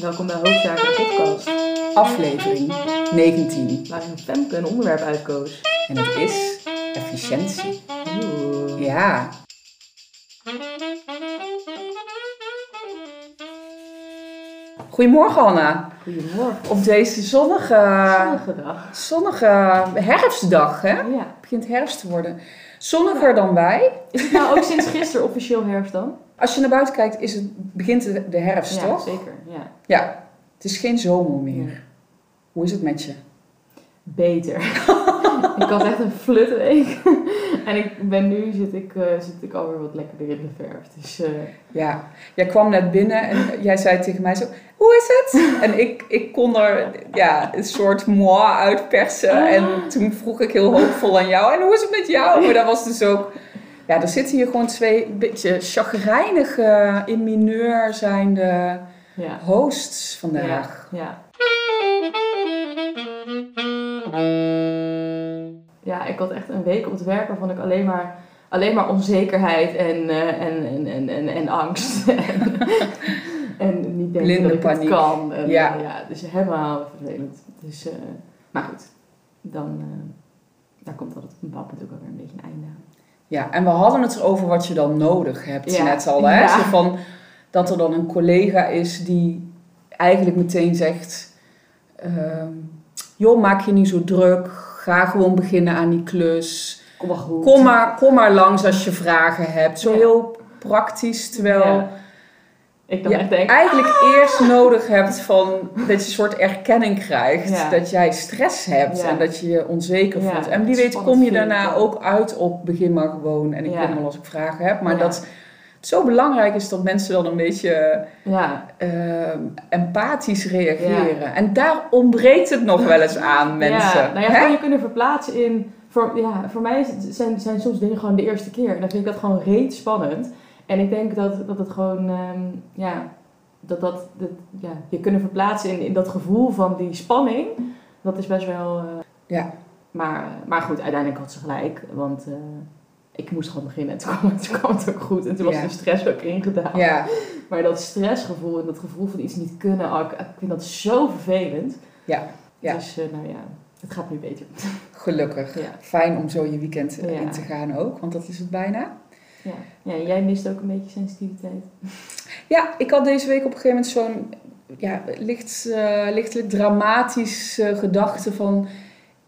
Welkom bij Hoofdzaken de podcast, Aflevering 19. waarin Femke een onderwerp uitkoos. En het is efficiëntie. Oeh. Ja. Goedemorgen Anna. Goedemorgen. Op deze zonnige, Zonnige dag. zonnige herfstdag, hè? Ja. Het begint herfst te worden. Zonniger dan wij. Is het nou ook sinds gisteren officieel herfst dan? Als je naar buiten kijkt, is het, begint de, herfst, ja, toch? zeker. Ja. Ja. Het is geen zomer meer. Ja. Hoe is het met je? Beter. ik had echt een flut week. en ik ben nu, zit ik, eh, zit ik alweer wat lekkerder in de verf. Dus eh, Ja, jij kwam net binnen en jij zei tegen mij zo, hoe is het? En ik, ik kon er ja, een soort moi uitpersen. En toen vroeg ik heel hoopvol aan jou, en hoe is het met jou? Maar dat was dus ook, ja, er zitten hier gewoon twee beetje chagrijnige, in mineur zijnde ja. hosts vandaag. Ja. Ja, ik had echt een week op het werk waarvan ik alleen maar, alleen maar onzekerheid en, eh, en, en, en, en, angst. en, niet denken Blinde dat ik paniek. het kan. En, Ja. ja. ja, dus helemaal vervelend. Dus, eh, maar goed, dan daar komt altijd op een bepaald punt ook weer een beetje een einde aan. Ja, en we hadden het erover wat je dan nodig hebt, Ja. net al. Hè? Ja. Zo van, dat er dan een collega is die eigenlijk meteen zegt... ehm, joh, maak je niet zo druk. Ga gewoon beginnen aan die klus. Kom maar goed. Kom maar, kom maar langs als je vragen hebt. Zo Ja. heel praktisch, terwijl... Ja. Ik dan je echt denk, eigenlijk eerst nodig hebt van dat je een soort erkenning krijgt. Ja. Dat jij stress hebt Ja. en dat je je onzeker Ja, voelt. En wie weet kom je daarna ook uit op begin maar gewoon. En ik kom wel als ik vragen heb. Maar dat zo belangrijk is dat mensen dan een beetje ja, ehm, empathisch reageren. En daar ontbreekt het nog wel eens aan mensen. Ja, nou ja, je kunnen verplaatsen in... Voor, ja, voor mij zijn, zijn soms dingen gewoon de eerste keer. En dan vind ik dat gewoon reet spannend. En ik denk dat, dat het gewoon... ehm, ja, dat, dat, dat ja, je kunnen verplaatsen in, in dat gevoel van die spanning. Dat is best wel... eh, Ja. maar, maar goed, uiteindelijk had ze gelijk. Want eh, ik moest gewoon beginnen. En toen kwam, het- toen kwam het ook goed. En toen was Ja. de stress ook ingedaald. Ja, Maar dat stressgevoel en dat gevoel van iets niet kunnen... oh, ik, ik vind dat zo vervelend. Ja, ja. Dus eh, nou ja, het gaat nu beter. gelukkig. Ja. Fijn om zo je weekend eh, in te gaan ook, want dat is het bijna. Ja. ja, jij mist ook een beetje sensitiviteit. Ja, ik had deze week op een gegeven moment zo'n ja, licht, eh, lichtelijk dramatisch eh, gedachte van...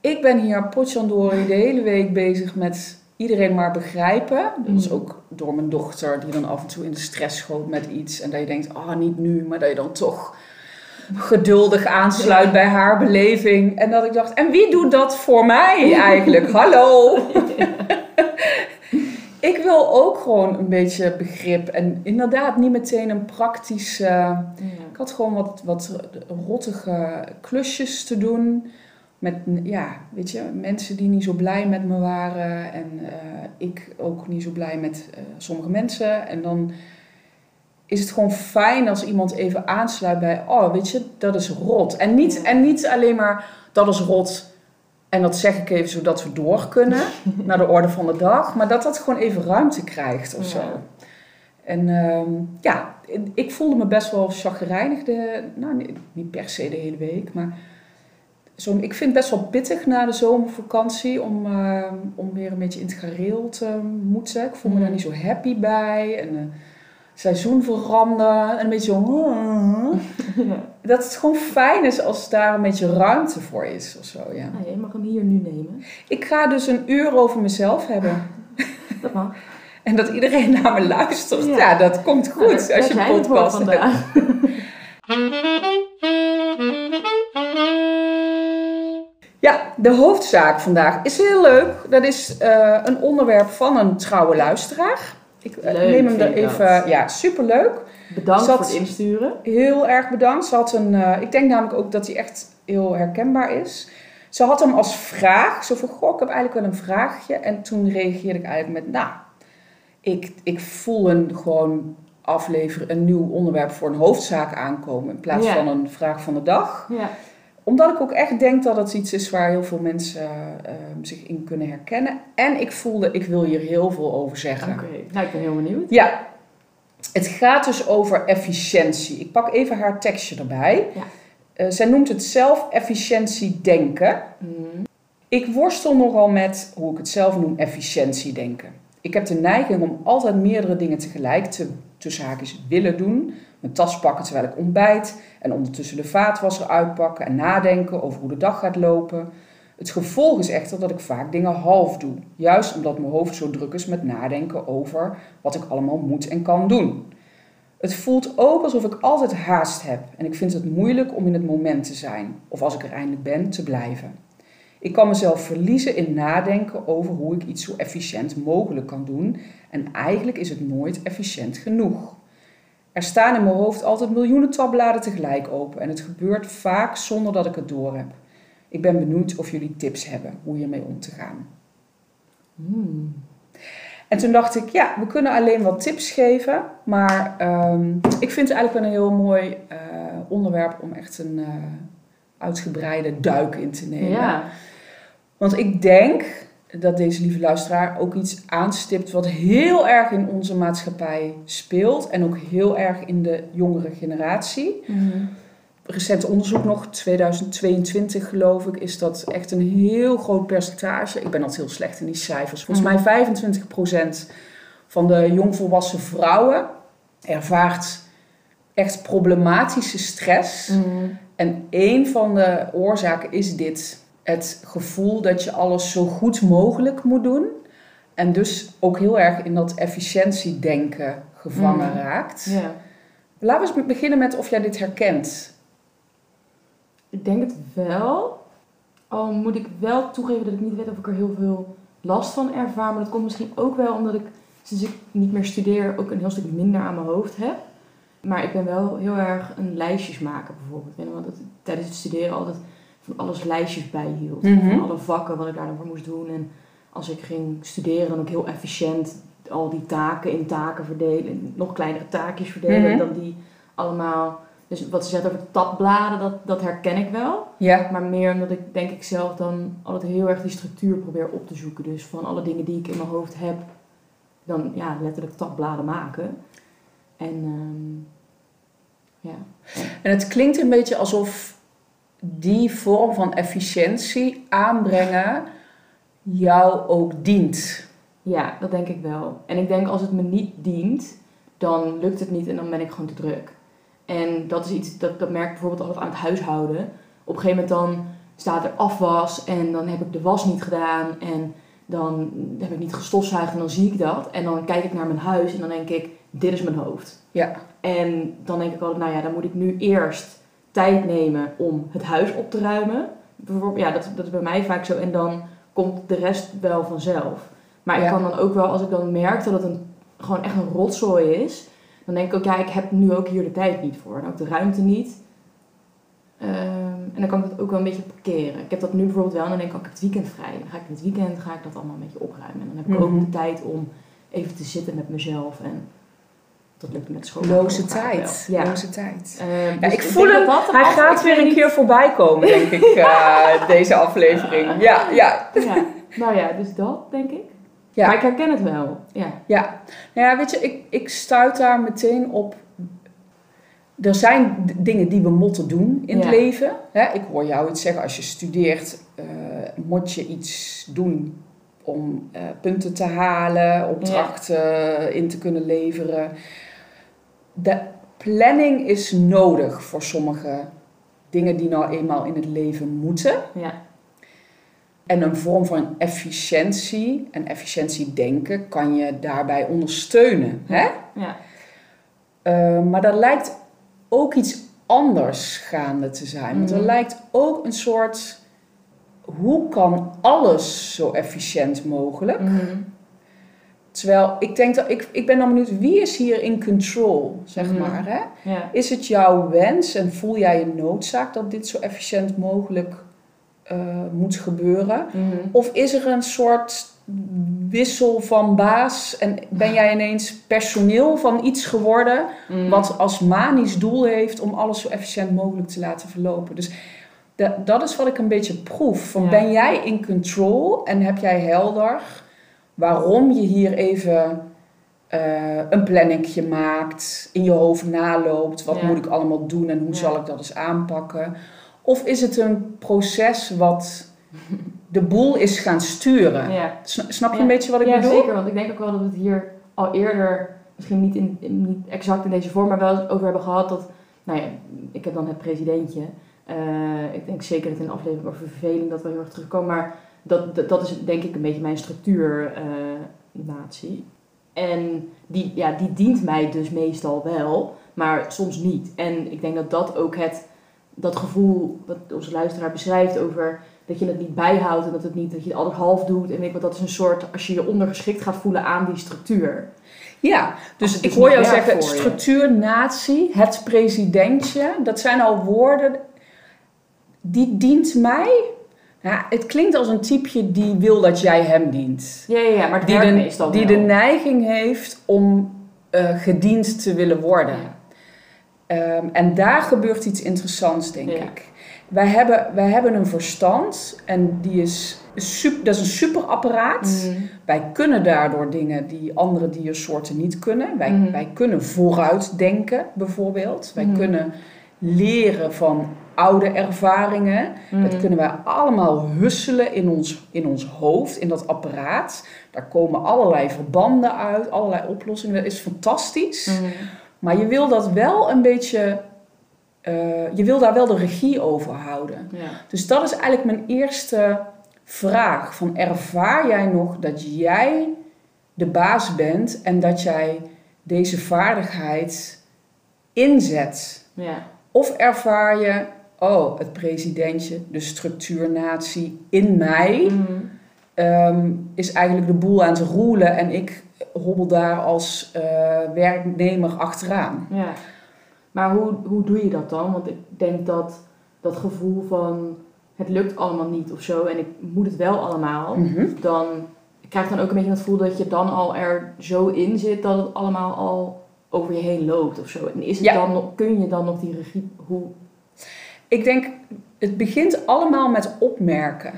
Ik ben hier potjandori de hele week bezig met iedereen maar begrijpen. Dat was Mhm. ook door mijn dochter die dan af en toe in de stress schoot met iets. En dat je denkt, ah niet nu, maar dat je dan toch geduldig aansluit bij haar beleving. En dat ik dacht, en wie doet dat voor mij eigenlijk? Hallo! Ik wil ook gewoon een beetje begrip en inderdaad niet meteen een praktische. Ik had gewoon wat, wat rottige klusjes te doen. Met ja, weet je, mensen die niet zo blij met me waren. En eh, ik ook niet zo blij met eh, sommige mensen. En dan is het gewoon fijn als iemand even aansluit bij, oh weet je, dat is rot. En niet, en niet alleen maar, dat is rot. En dat zeg ik even zodat we door kunnen naar de orde van de dag. Maar dat dat gewoon even ruimte krijgt of Ja. zo. En ehm, ja, ik voelde me best wel chagrijnig. De, nou, niet per se de hele week, maar zo, ik vind het best wel pittig na de zomervakantie om, ehm, om weer een beetje in het gareel te moeten. Ik voel me Mm. daar niet zo happy bij. En eh, seizoen veranderen en een beetje zo... ja. Dat het gewoon fijn is als daar een beetje ruimte voor is of zo, ja. Nou, jij mag hem hier nu nemen. Ik ga dus een uur over mezelf hebben. Dat mag. En dat iedereen naar me luistert. Ja. Ja, dat komt Nou, goed als je een podcast hebt. de hoofdzaak vandaag is heel leuk. Dat is eh, een onderwerp van een trouwe luisteraar. Ik eh, Leuk, neem hem er even... dat. Ja, superleuk. Bedankt Zat- voor het insturen. Heel erg bedankt. Ze had een... eh, ik denk namelijk ook dat hij echt heel herkenbaar is. Ze had hem als vraag. Zo van, goh, ik heb eigenlijk wel een vraagje. En toen reageerde ik eigenlijk met... Nou, ik, ik voel een gewoon afleveren, een nieuw onderwerp voor een hoofdzaak aankomen. In plaats Ja. van een vraag van de dag. Ja. Omdat ik ook echt denk dat het iets is waar heel veel mensen eh, zich in kunnen herkennen. En ik voelde, ik wil hier heel veel over zeggen. Oké. Nou, ik ben heel benieuwd. Ja, het gaat dus over efficiëntie. Ik pak even haar tekstje erbij. Ja. Uh, zij noemt het zelf efficiëntie denken. Mhm. Ik worstel nogal met hoe ik het zelf noem efficiëntie denken. Ik heb de neiging om altijd meerdere dingen tegelijk te tussen haakjes willen doen. Mijn tas pakken terwijl ik ontbijt en ondertussen de vaatwasser uitpakken en nadenken over hoe de dag gaat lopen. Het gevolg is echter dat ik vaak dingen half doe. Juist omdat mijn hoofd zo druk is met nadenken over wat ik allemaal moet en kan doen. Het voelt ook alsof ik altijd haast heb en ik vind het moeilijk om in het moment te zijn, of als ik er eindelijk ben, te blijven. Ik kan mezelf verliezen in nadenken over hoe ik iets zo efficiënt mogelijk kan doen en eigenlijk is het nooit efficiënt genoeg. Er staan in mijn hoofd altijd miljoenen tabbladen tegelijk open en het gebeurt vaak zonder dat ik het doorheb. Ik ben benieuwd of jullie tips hebben hoe hiermee om te gaan. Hmm. En toen dacht ik, ja, we kunnen alleen wat tips geven, maar ehm, ik vind het eigenlijk een heel mooi uh, onderwerp om echt een uh, uitgebreide duik in te nemen. Ja. Want ik denk dat deze lieve luisteraar ook iets aanstipt wat heel erg in onze maatschappij speelt en ook heel erg in de jongere generatie. Mm Recent onderzoek nog, 2022 geloof ik, is dat echt een heel groot percentage. Ik ben altijd heel slecht in die cijfers. Volgens mhm. mij 25% van de jongvolwassen vrouwen ervaart echt problematische stress. Mhm. En een van de oorzaken is dit het gevoel dat je alles zo goed mogelijk moet doen. En dus ook heel erg in dat efficiëntiedenken gevangen mm. raakt. Ja. Laten we eens beginnen met of jij dit herkent. Ik denk het wel. Al moet ik wel toegeven dat ik niet weet of ik er heel veel last van ervaar. Maar dat komt misschien ook wel omdat ik sinds ik niet meer studeer ook een heel stuk minder aan mijn hoofd heb. Maar ik ben wel heel erg een lijstjes maken bijvoorbeeld. Want tijdens het studeren altijd alles lijstjes bijhield. Mm Van alle vakken wat ik daar dan voor moest doen. En als ik ging studeren, dan ook heel efficiënt al die taken in taken verdelen. Nog kleinere taakjes verdelen. Mhm. Dan die allemaal. Dus wat ze zegt over tabbladen, dat, dat herken ik wel. Ja. Maar meer omdat ik denk ik zelf dan altijd heel erg die structuur probeer op te zoeken. Dus van alle dingen die ik in mijn hoofd heb, dan ja, letterlijk tabbladen maken. En um, ja. En het klinkt een beetje alsof die vorm van efficiëntie aanbrengen jou ook dient. Ja, dat denk ik wel. En ik denk als het me niet dient, dan lukt het niet en dan ben ik gewoon te druk. En dat is iets, dat, dat merk ik bijvoorbeeld altijd aan het huishouden. Op een gegeven moment dan staat er afwas en dan heb ik de was niet gedaan en dan heb ik niet gestofzuigd en dan zie ik dat. En dan kijk ik naar mijn huis en dan denk ik, dit is mijn hoofd. Ja. En dan denk ik altijd, nou ja, dan moet ik nu eerst tijd nemen om het huis op te ruimen. Bijvoorbeeld, ja, dat, dat is bij mij vaak zo. En dan komt de rest wel vanzelf. Maar ik kan dan ook wel, als ik dan merk dat het een, gewoon echt een rotzooi is, dan denk ik ook, ja, ik heb nu ook hier de tijd niet voor. En ook de ruimte niet. Ehm, en dan kan ik dat ook wel een beetje parkeren. Ik heb dat nu bijvoorbeeld wel en dan denk ik, ook, ik heb het weekend vrij. Dan ga ik in het weekend ga ik dat allemaal een beetje opruimen. En dan heb ik ook mhm. de tijd om even te zitten met mezelf en dat lukt met school. Loze tijd. Ja. Loze tijd. Uh, ja, dus ik voel hem, dat hij gaat weer een keer voorbij komen, denk ik, uh, deze aflevering. Ja, ja. ja. Nou ja, dus dat, denk ik. Ja. Maar ik herken het wel. Ja, ja. Nou ja, weet je, ik, ik stuit daar meteen op. Er zijn dingen die we moeten doen in het leven. Hè? Ik hoor jou iets zeggen, als je studeert, uh, moet je iets doen om uh, punten te halen, opdrachten in te kunnen leveren de planning is nodig voor sommige dingen die nou eenmaal in het leven moeten. Ja. En een vorm van efficiëntie en efficiëntiedenken kan je daarbij ondersteunen. Hè? Ja. Uh, maar dat lijkt ook iets anders gaande te zijn. Want er mm. lijkt ook een soort. Hoe kan alles zo efficiënt mogelijk? Mm. Terwijl ik denk dat ik, ik ben dan benieuwd, wie is hier in control, zeg mhm. maar. Hè? Is het jouw wens en voel jij een noodzaak dat dit zo efficiënt mogelijk uh, moet gebeuren? Mhm. Of is er een soort wissel van baas en ben jij ineens personeel van iets geworden mhm. wat als manisch doel heeft om alles zo efficiënt mogelijk te laten verlopen? Dus dat is wat ik een beetje proef. Van Ben jij in control en heb jij helder waarom je hier even eh, een planningje maakt, in je hoofd naloopt, wat Ja. moet ik allemaal doen en hoe Ja. zal ik dat eens aanpakken? Of is het een proces wat de boel is gaan sturen? Ja. Sna- Snap je Ja. een beetje wat ik ja, bedoel? zeker. Want ik denk ook wel dat we het hier al eerder, misschien niet, in, niet exact in deze vorm, maar wel over hebben gehad dat, nou ja, ik heb dan het presidentje. Eh, ik denk zeker dat in de aflevering over verveling dat we heel erg terugkomen. Maar dat, dat, dat is denk ik een beetje mijn structuur eh, natie. En die, ja, die dient mij dus meestal wel, maar soms niet. En ik denk dat dat ook het, dat gevoel wat onze luisteraar beschrijft over dat je het niet bijhoudt en dat, het niet, dat je het altijd half doet. En weet ik wat, dat is een soort, als je je ondergeschikt gaat voelen aan die structuur. Ja, dus ik dus hoor jou zeggen structuur, natie, het presidentje. Dat zijn al woorden die dient mij. Ja, het klinkt als een typeje die wil dat jij hem dient. Ja, ja, ja maar Die, de, meestal die wel. de neiging heeft om eh, gediend te willen worden. Ja. Ehm, en daar gebeurt iets interessants, denk Ja. ik. Wij hebben, wij hebben een verstand en die is super, dat is een superapparaat. Mm. Wij kunnen daardoor dingen die andere diersoorten niet kunnen. Wij, Mhm. wij kunnen vooruitdenken, bijvoorbeeld. Wij Mhm. kunnen leren van oude ervaringen. Mm. Dat kunnen wij allemaal husselen in ons, in ons hoofd, in dat apparaat. Daar komen allerlei verbanden uit, allerlei oplossingen. Dat is fantastisch. Mm. Maar je wil dat wel een beetje... eh, je wil daar wel de regie over houden. Ja. Dus dat is eigenlijk mijn eerste vraag. Van ervaar jij nog dat jij de baas bent en dat jij deze vaardigheid inzet? Ja. Of ervaar je, oh, het presidentje, de structuurnatie in mij Mm. ehm, is eigenlijk de boel aan het roelen en ik hobbel daar als eh, werknemer achteraan. Ja. Maar hoe, hoe doe je dat dan? Want ik denk dat dat gevoel van het lukt allemaal niet of zo en ik moet het wel allemaal, Mhm. dan ik krijg dan ook een beetje het gevoel dat je dan al er zo in zit dat het allemaal al over je heen loopt of zo. En is het Ja. dan nog, kun je dan nog die regie, hoe, Ik denk, het begint allemaal met opmerken.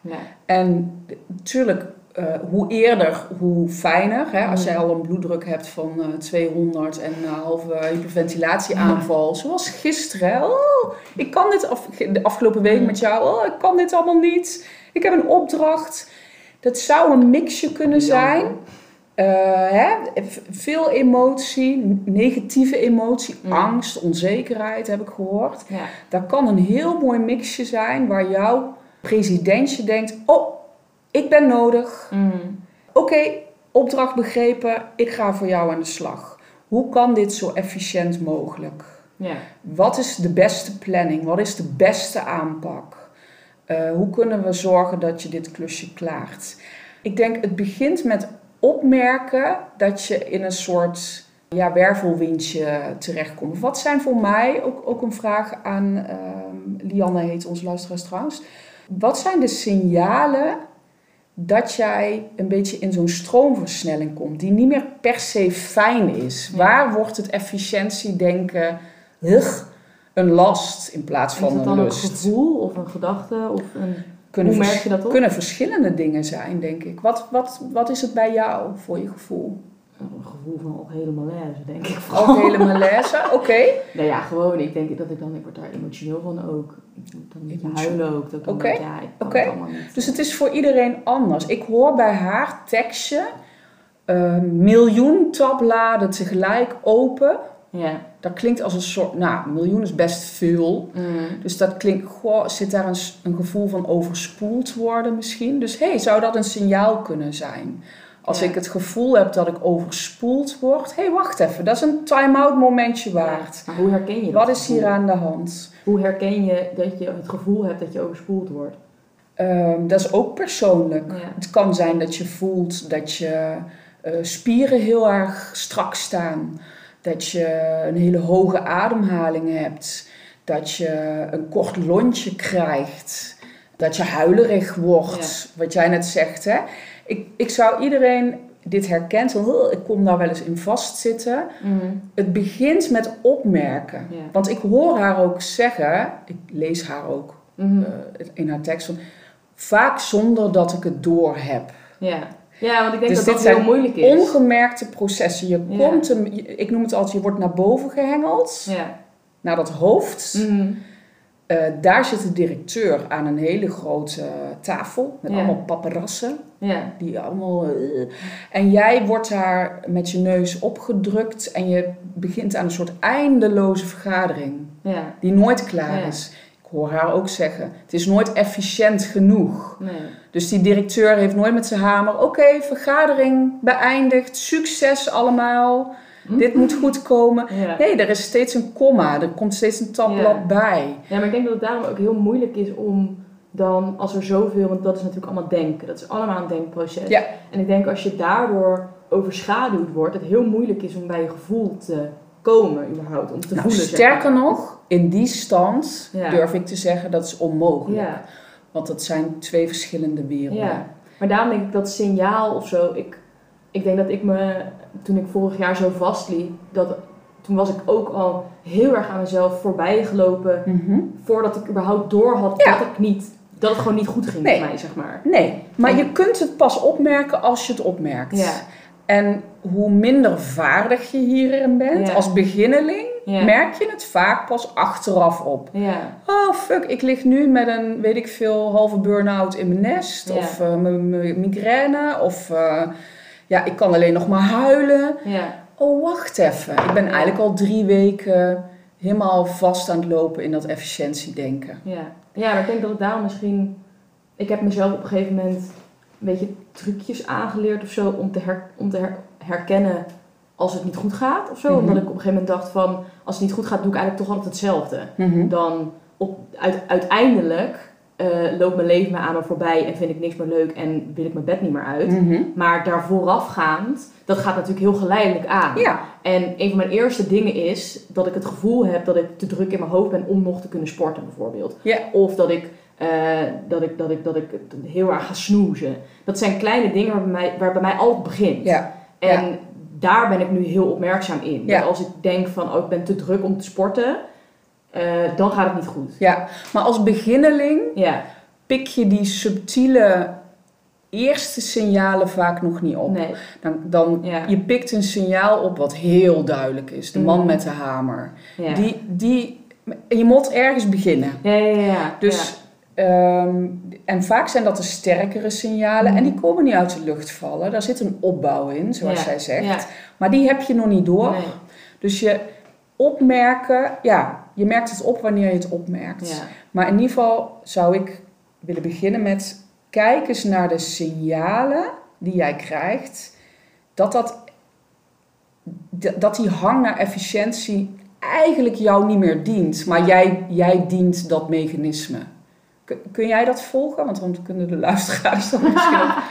ja. En natuurlijk, eh, hoe eerder, hoe fijner. Hè? Als jij al een bloeddruk hebt van eh, 200 en een halve hyperventilatieaanval. Zoals gisteren. hè. Oh, ik kan dit af, de afgelopen week met jou. Oh, ik kan dit allemaal niet. Ik heb een opdracht. Dat zou een mixje kunnen zijn. Eh, hè? Veel emotie, negatieve emotie, Mm. angst, onzekerheid heb ik gehoord. Ja. Dat kan een heel mooi mixje zijn waar jouw presidentje denkt: Oh, ik ben nodig. Mm. Oké, opdracht begrepen, ik ga voor jou aan de slag. Hoe kan dit zo efficiënt mogelijk? Ja. Wat is de beste planning? Wat is de beste aanpak? Eh, hoe kunnen we zorgen dat je dit klusje klaart? Ik denk het begint met opmerken dat je in een soort ja, wervelwindje terechtkomt. Wat zijn voor mij, ook, ook een vraag aan ehm, Lianne heet onze luisteraars trouwens. Wat zijn de signalen dat jij een beetje in zo'n stroomversnelling komt, die niet meer per se fijn is? Ja. Waar wordt het efficiëntiedenken ugh, een last in plaats Is van het een dan een lust? gevoel of een gedachte? Of een, Kunnen, hoe merk je dat op? kunnen verschillende dingen zijn, denk ik. Wat, wat, wat is het bij jou voor je gevoel? een gevoel van algehele malaise, denk ik. vooral. Ook hele malaise? Oké. Nou ja, gewoon. Ik denk dat ik dan, ik word daar emotioneel van ook. Ik moet dan Emotioneel. huilen ook. Dat ik dan Oké, ja, oké. niet. Dus het is voor iedereen anders. Ik hoor bij haar tekstje eh, miljoen tabbladen tegelijk open. Ja. Dat klinkt als een soort, nou, miljoen is best veel. Mm. Dus dat klinkt, goh, zit daar een, een gevoel van overspoeld worden misschien? Dus hé, hey, zou dat een signaal kunnen zijn? Als Ja. ik het gevoel heb dat ik overspoeld word, hé, hey, wacht even, dat is een time-out momentje waard. Maar hoe herken je dat? Wat is hier aan de hand? Hoe herken je dat je het gevoel hebt dat je overspoeld wordt? Ehm, dat is ook persoonlijk. Ja. Het kan zijn dat je voelt dat je eh, spieren heel erg strak staan. Dat je een hele hoge ademhaling hebt. Dat je een kort lontje krijgt. Dat je huilerig wordt. Wat jij net zegt. Hè? Ik, ik zou iedereen dit herkent. van, "Oh, Ik kom daar wel eens in vastzitten. Mm. Het begint met opmerken. Want ik hoor haar ook zeggen. Ik lees haar ook Mhm. eh, in haar tekst van vaak zonder dat ik het door heb. ja. Ja, want ik denk Dus dat dit dat heel moeilijk is. Ongemerkte processen. Je Ja. komt hem, ik noem het altijd, je wordt naar boven gehengeld, Ja. naar dat hoofd. Mhm. Eh, daar zit de directeur aan een hele grote tafel met Ja. allemaal paparassen. Ja. Die allemaal. eh, en jij wordt daar met je neus opgedrukt en je begint aan een soort eindeloze vergadering Ja. die nooit klaar Ja. is. Ik hoor haar ook zeggen: het is nooit efficiënt genoeg. Nee. Dus die directeur heeft nooit met zijn hamer: oké, vergadering beëindigd, succes allemaal, dit moet goed komen. Ja. Nee, er is steeds een komma, er komt steeds een tabblad Ja. bij. ja, maar ik denk dat het daarom ook heel moeilijk is om dan, als er zoveel, want dat is natuurlijk allemaal denken, dat is allemaal een denkproces. Ja. En ik denk als je daardoor overschaduwd wordt, het heel moeilijk is om bij je gevoel te komen überhaupt, om te Nou, voelen. zeg sterker maar. nog, in die stand Ja. durf ik te zeggen dat is onmogelijk. Ja. Want dat zijn twee verschillende werelden. Ja, maar daarom denk ik dat signaal of zo. Ik, ik denk dat ik me, toen ik vorig jaar zo vastliep, dat toen was ik ook al heel erg aan mezelf voorbij gelopen. Mhm. Voordat ik überhaupt door had dat ik niet, dat het gewoon niet goed ging Nee. met mij, zeg maar. Nee, maar En- je kunt het pas opmerken als je het opmerkt. Ja. En hoe minder vaardig je hierin bent als beginneling, Ja. merk je het vaak pas achteraf op. Ja. Oh fuck, ik lig nu met een, weet ik veel, halve burn-out in mijn nest. Ja. Of eh, mijn migraine. Of eh, ja, ik kan alleen nog maar huilen. Oh, wacht even. Ik ben eigenlijk al drie weken helemaal vast aan het lopen in dat efficiëntiedenken. Ja. ja, maar ik denk dat het daarom misschien... Ik heb mezelf op een gegeven moment een beetje trucjes aangeleerd of zo om te, her, om te her- herkennen als het niet goed gaat of zo. Mhm. Omdat ik op een gegeven moment dacht van, als het niet goed gaat, doe ik eigenlijk toch altijd hetzelfde. Mhm. Dan op, uit, uiteindelijk eh, loopt mijn leven me aan me voorbij en vind ik niks meer leuk en wil ik mijn bed niet meer uit. Mhm. Maar daar voorafgaand, dat gaat natuurlijk heel geleidelijk aan. Ja, En een van mijn eerste dingen is dat ik het gevoel heb dat ik te druk in mijn hoofd ben om nog te kunnen sporten bijvoorbeeld. Of dat ik, eh, dat, ik, dat, ik, dat ik heel erg ga snoezen. Dat zijn kleine dingen waar bij mij, waar bij mij altijd begint. ja. En daar ben ik nu heel opmerkzaam in. Ja. Dat als ik denk van oh, ik ben te druk om te sporten, eh, dan gaat het niet goed. ja. Maar als beginneling Ja, pik je die subtiele eerste signalen vaak nog niet op. nee. Dan, dan Ja. je pikt een signaal op wat heel duidelijk is. De man Mhm. met de hamer. Die, die, je moet ergens beginnen. ja, ja, ja. Dus, ehm, en vaak zijn dat de sterkere signalen. En die komen niet uit de lucht vallen. Daar zit een opbouw in, zoals Ja. zij zegt. Ja. Maar die heb je nog niet door. Nee. Dus je opmerken, ja, je merkt het op wanneer je het opmerkt. Ja. Maar in ieder geval zou ik willen beginnen met kijk eens naar de signalen die jij krijgt. Dat, dat, dat die hang naar efficiëntie eigenlijk jou niet meer dient. Maar jij, jij dient dat mechanisme. Kun, jij dat volgen? Want dan kunnen de luisteraars dan misschien ook...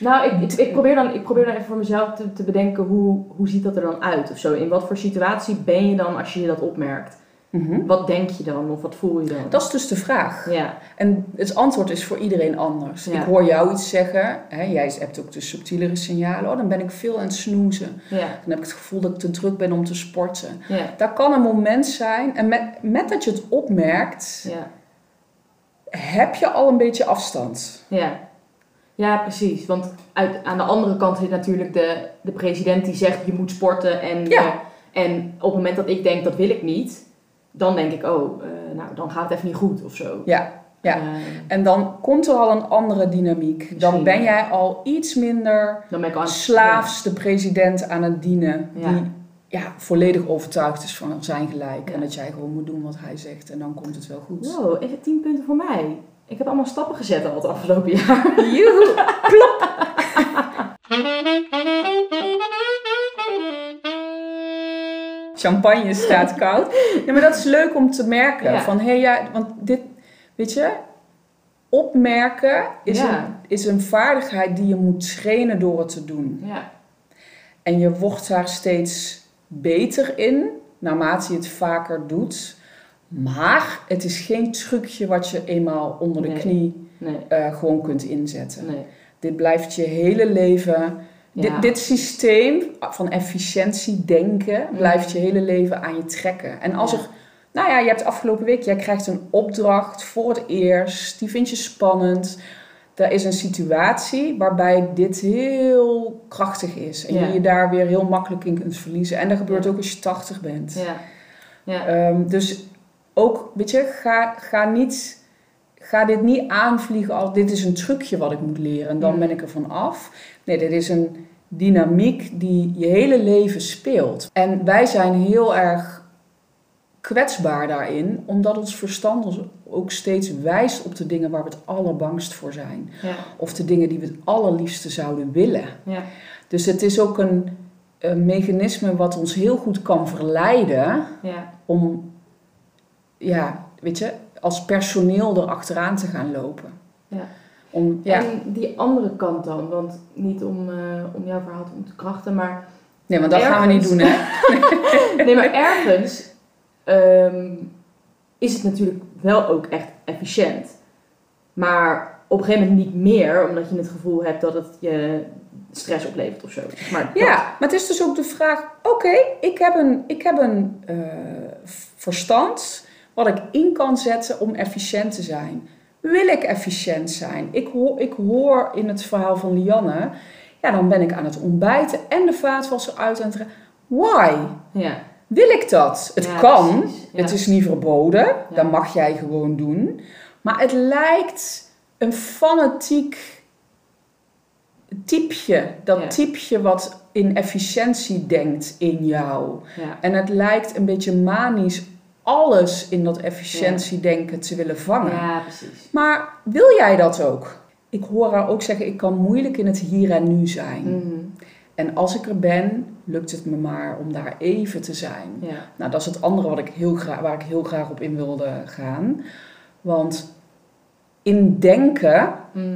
Nou, ik, ik, ik, probeer dan, ik probeer dan even voor mezelf te, te bedenken hoe, hoe ziet dat er dan uit of zo. In wat voor situatie ben je dan als je dat opmerkt? Mhm. Wat denk je dan of wat voel je dan? Dat is dus de vraag. Ja, En het antwoord is voor iedereen anders. Ja. Ik hoor jou iets zeggen. Hè, jij hebt ook de subtielere signalen. Oh, dan ben ik veel aan het snoezen. ja, Dan heb ik het gevoel dat ik te druk ben om te sporten. ja, Daar kan een moment zijn. En met, met dat je het opmerkt, ja, heb je al een beetje afstand. ja. Ja, precies. Want uit, aan de andere kant zit natuurlijk de, de president die zegt je moet sporten. En, Ja. eh, en op het moment dat ik denk dat wil ik niet, dan denk ik oh, eh, nou dan gaat het even niet goed of zo. Ja, ja. Eh, En dan komt er al een andere dynamiek. Dan ben jij al iets minder slaafs de president aan het dienen. Ja. Die ja, volledig overtuigd is van zijn gelijk. Ja. En dat jij gewoon moet doen wat hij zegt. En dan komt het wel goed. Wow, even 10 punten voor mij. Ik heb allemaal stappen gezet al het afgelopen jaar. Joehoe. Champagne staat koud. Ja, maar dat is leuk om te merken. Ja. Van, hé, ja, want dit, weet je, opmerken is, Ja. een, is een vaardigheid die je moet trainen door het te doen. Ja, En je wordt daar steeds beter in, naarmate je het vaker doet. Maar het is geen trucje wat je eenmaal onder de Nee. knie nee, eh, gewoon kunt inzetten. nee. Dit blijft je hele leven. Ja. Dit, dit systeem van efficiëntie denken blijft je hele leven aan je trekken. En als Ja. er, nou ja, je hebt afgelopen week, jij krijgt een opdracht voor het eerst, die vind je spannend. Er is een situatie waarbij dit heel krachtig is. En Ja. je je daar weer heel makkelijk in kunt verliezen. En dat gebeurt Ja. ook als je 80 bent. Ja. Ja. Ehm, dus ook, weet je, ga, ga, niet, ga dit niet aanvliegen als dit is een trucje wat ik moet leren en dan ben ik er van af. Nee, dit is een dynamiek die je hele leven speelt. En wij zijn heel erg kwetsbaar daarin, omdat ons verstand ons ook steeds wijst op de dingen waar we het allerbangst voor zijn. Ja. Of de dingen die we het allerliefste zouden willen. Ja. Dus het is ook een, een mechanisme wat ons heel goed kan verleiden Ja. om, ja, weet je, als personeel erachteraan te gaan lopen. Ja. Om, ja. En die andere kant dan, want niet om, eh, om jouw verhaal te ontkrachten, maar Nee, want dat gaan we niet doen, hè? nee, maar ergens ehm, is het natuurlijk wel ook echt efficiënt. Maar op een gegeven moment niet meer, omdat je het gevoel hebt dat het je stress oplevert of zo. Maar Ja, maar het is dus ook de vraag: oké, ik heb een, ik heb een eh, verstand wat ik in kan zetten om efficiënt te zijn. Wil ik efficiënt zijn? Ik hoor, ik hoor in het verhaal van Lianne, ja, dan ben ik aan het ontbijten en de vaatwasser uit aan het Why? ja, Wil ik dat? Het Ja, kan. Ja. het is niet verboden, Ja. dat mag jij gewoon doen. Maar het lijkt een fanatiek typeje, dat Ja. typeje wat in efficiëntie denkt in jou. En het lijkt een beetje manisch alles in dat efficiëntiedenken te willen vangen. ja, precies. Maar wil jij dat ook? Ik hoor haar ook zeggen, ik kan moeilijk in het hier en nu zijn. Mhm. En als ik er ben, lukt het me maar om daar even te zijn. Ja, Nou, dat is het andere wat ik heel graag, waar ik heel graag op in wilde gaan. Want in denken Mhm.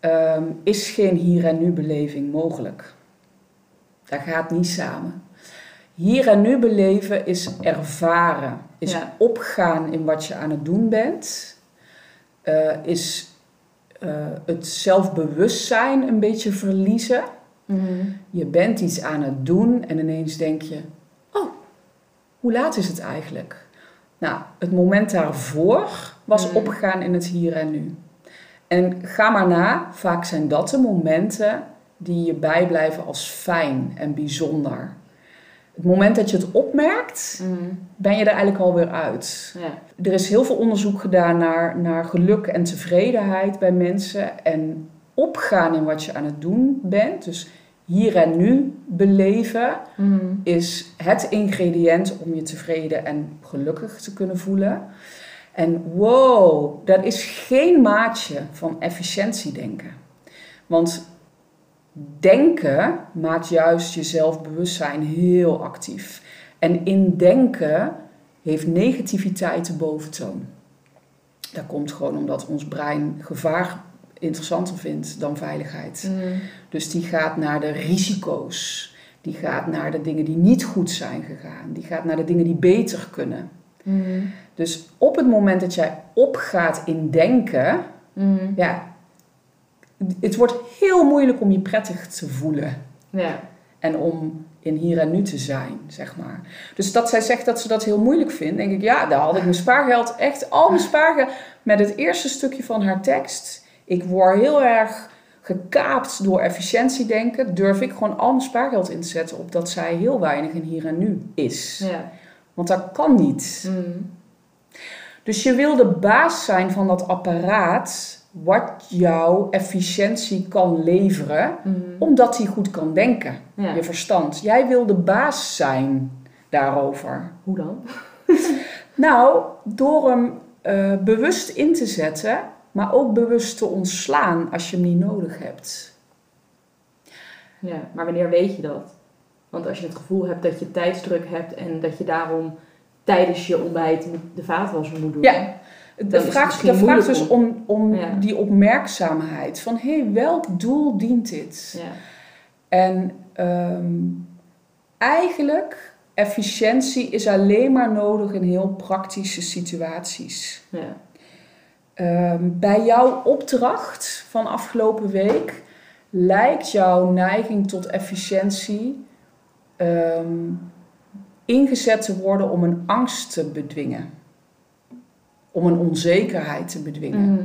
ehm, is geen hier en nu beleving mogelijk. Dat gaat niet samen. Hier en nu beleven is ervaren, is Ja. opgaan in wat je aan het doen bent, eh, is eh, het zelfbewustzijn een beetje verliezen. Mhm. Je bent iets aan het doen en ineens denk je: Oh, hoe laat is het eigenlijk? Nou, het moment daarvoor was Mhm. opgaan in het hier en nu. En ga maar na, vaak zijn dat de momenten die je bijblijven als fijn en bijzonder. Het moment dat je het opmerkt, Mhm. ben je er eigenlijk alweer uit. Ja, Er is heel veel onderzoek gedaan naar, naar geluk en tevredenheid bij mensen. En opgaan in wat je aan het doen bent, dus hier en nu beleven, Mhm. is het ingrediënt om je tevreden en gelukkig te kunnen voelen. En wow, dat is geen maatje van efficiëntiedenken. Want denken maakt juist je zelfbewustzijn heel actief. En in denken heeft negativiteit de boventoon. Dat komt gewoon omdat ons brein gevaar interessanter vindt dan veiligheid. Mhm. Dus die gaat naar de risico's. Die gaat naar de dingen die niet goed zijn gegaan. Die gaat naar de dingen die beter kunnen. Mhm. Dus op het moment dat jij opgaat in denken, Mhm. ja, het wordt heel moeilijk om je prettig te voelen. Ja, En om in hier en nu te zijn, zeg maar. Dus dat zij zegt dat ze dat heel moeilijk vindt, denk ik, ja, daar had ik mijn spaargeld, echt al mijn spaargeld, met het eerste stukje van haar tekst. Ik word heel erg gekaapt door efficiëntiedenken, durf ik gewoon al mijn spaargeld in te zetten op dat zij heel weinig in hier en nu is. ja. Want dat kan niet. Mhm. Dus je wil de baas zijn van dat apparaat wat jouw efficiëntie kan leveren, Mhm. omdat hij goed kan denken. Ja. Je verstand. Jij wil de baas zijn daarover. Hoe dan? Nou, door hem eh, bewust in te zetten, maar ook bewust te ontslaan als je hem niet nodig hebt. Ja, maar wanneer weet je dat? Want als je het gevoel hebt dat je tijdsdruk hebt en dat je daarom tijdens je ontbijt de vaatwasser moet doen. Ja. De vraag, de vraag dus om, om Ja. die opmerkzaamheid. Van, hé, hey, welk doel dient dit? Ja. En ehm, eigenlijk, efficiëntie is alleen maar nodig in heel praktische situaties. Ja. Ehm, bij jouw opdracht van afgelopen week lijkt jouw neiging tot efficiëntie ehm, ingezet te worden om een angst te bedwingen. Om een onzekerheid te bedwingen. Mhm.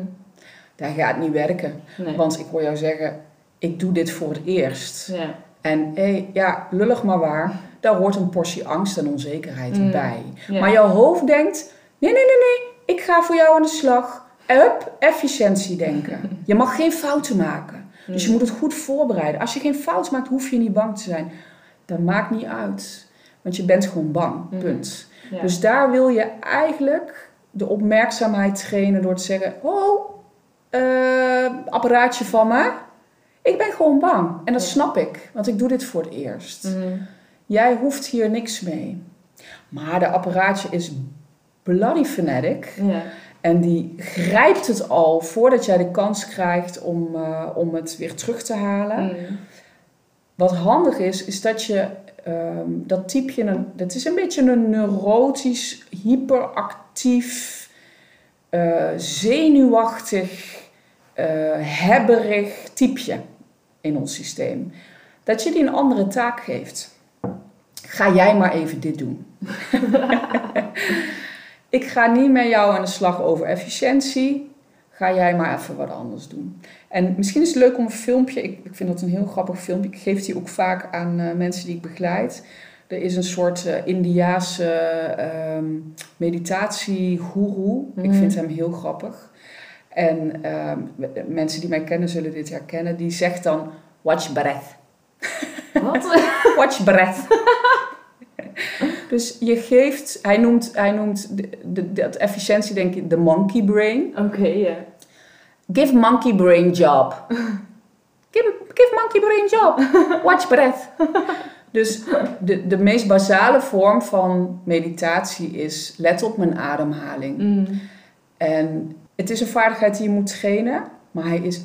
Dat gaat niet werken. Nee. Want ik hoor jou zeggen, ik doe dit voor het eerst. Ja. En hé, ja, lullig maar waar, daar hoort een portie angst en onzekerheid Mm. bij. Ja. Maar jouw hoofd denkt, nee, nee, nee, nee, ik ga voor jou aan de slag. Up, efficiëntie denken. Je mag geen fouten maken. Dus je Mm. moet het goed voorbereiden. Als je geen fout maakt, hoef je niet bang te zijn. Dat maakt niet uit. Want je bent gewoon bang, Mm. punt. Ja. Dus daar wil je eigenlijk de opmerkzaamheid trainen door te zeggen: Oh, eh, apparaatje van me. Ik ben gewoon bang. En dat Ja. snap ik, want ik doe dit voor het eerst. Mm. Jij hoeft hier niks mee. Maar de apparaatje is bloody fanatic. Ja. En die grijpt het al voordat jij de kans krijgt om, eh, om het weer terug te halen. Mm. Wat handig is, is dat je ehm, dat type, een, dat is een beetje een neurotisch, hyperactief, eh, zenuwachtig, eh, hebberig typeje in ons systeem. Dat je die een andere taak geeft. Ga jij maar even dit doen. Ik ga niet met jou aan de slag over efficiëntie. Ga jij maar even wat anders doen. En misschien is het leuk om een filmpje, ik, ik vind dat een heel grappig filmpje. Ik geef die ook vaak aan eh, mensen die ik begeleid. Er is een soort eh Indiaanse ehm meditatiegoeroe. Ik Mhm. vind hem heel grappig. En ehm, mensen die mij kennen zullen dit herkennen. Die zegt dan, watch breath. Wat? Watch breath. dus je geeft, hij noemt, hij noemt de, efficiëntie denk ik de monkey brain. Oké, ja. Give monkey brain job. Give, give monkey brain job. Watch breath. Dus de, de meest basale vorm van meditatie is let op mijn ademhaling. Mm. En het is een vaardigheid die je moet trainen, maar hij is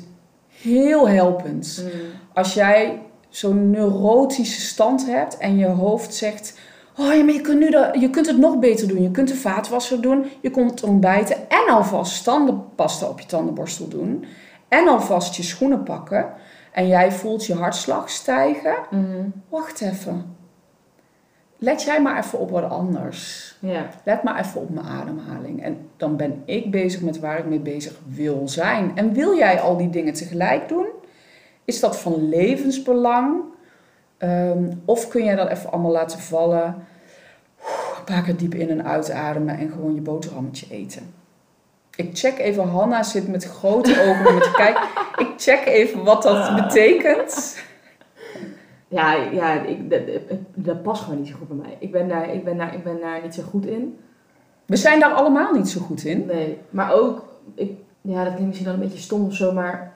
heel helpend. Mm. Als jij zo'n neurotische stand hebt en je hoofd zegt... Oh ja, maar je kunt, nu de, je kunt het nog beter doen. Je kunt de vaatwasser doen, je kunt ontbijten... en alvast tandenpasta op je tandenborstel doen... en alvast je schoenen pakken... en jij voelt je hartslag stijgen... Mm. Wacht even. Let jij maar even op wat anders. Ja. Let maar even op mijn ademhaling. En dan ben ik bezig met waar ik mee bezig wil zijn. En wil jij al die dingen tegelijk doen? Is dat van levensbelang? Ehm, of kun jij dat even allemaal laten vallen? Een paar keer diep in en uitademen en gewoon je boterhammetje eten. Ik check even, Hanna zit met grote ogen te kijken. Ik check even wat dat betekent. Ja, ja ik, dat, dat past gewoon niet zo goed bij mij. Ik ben daar, ik ben daar, ik ben daar niet zo goed in. We zijn daar allemaal niet zo goed in. Nee, maar ook, ik, ja, dat klinkt misschien dan een beetje stom of zo, maar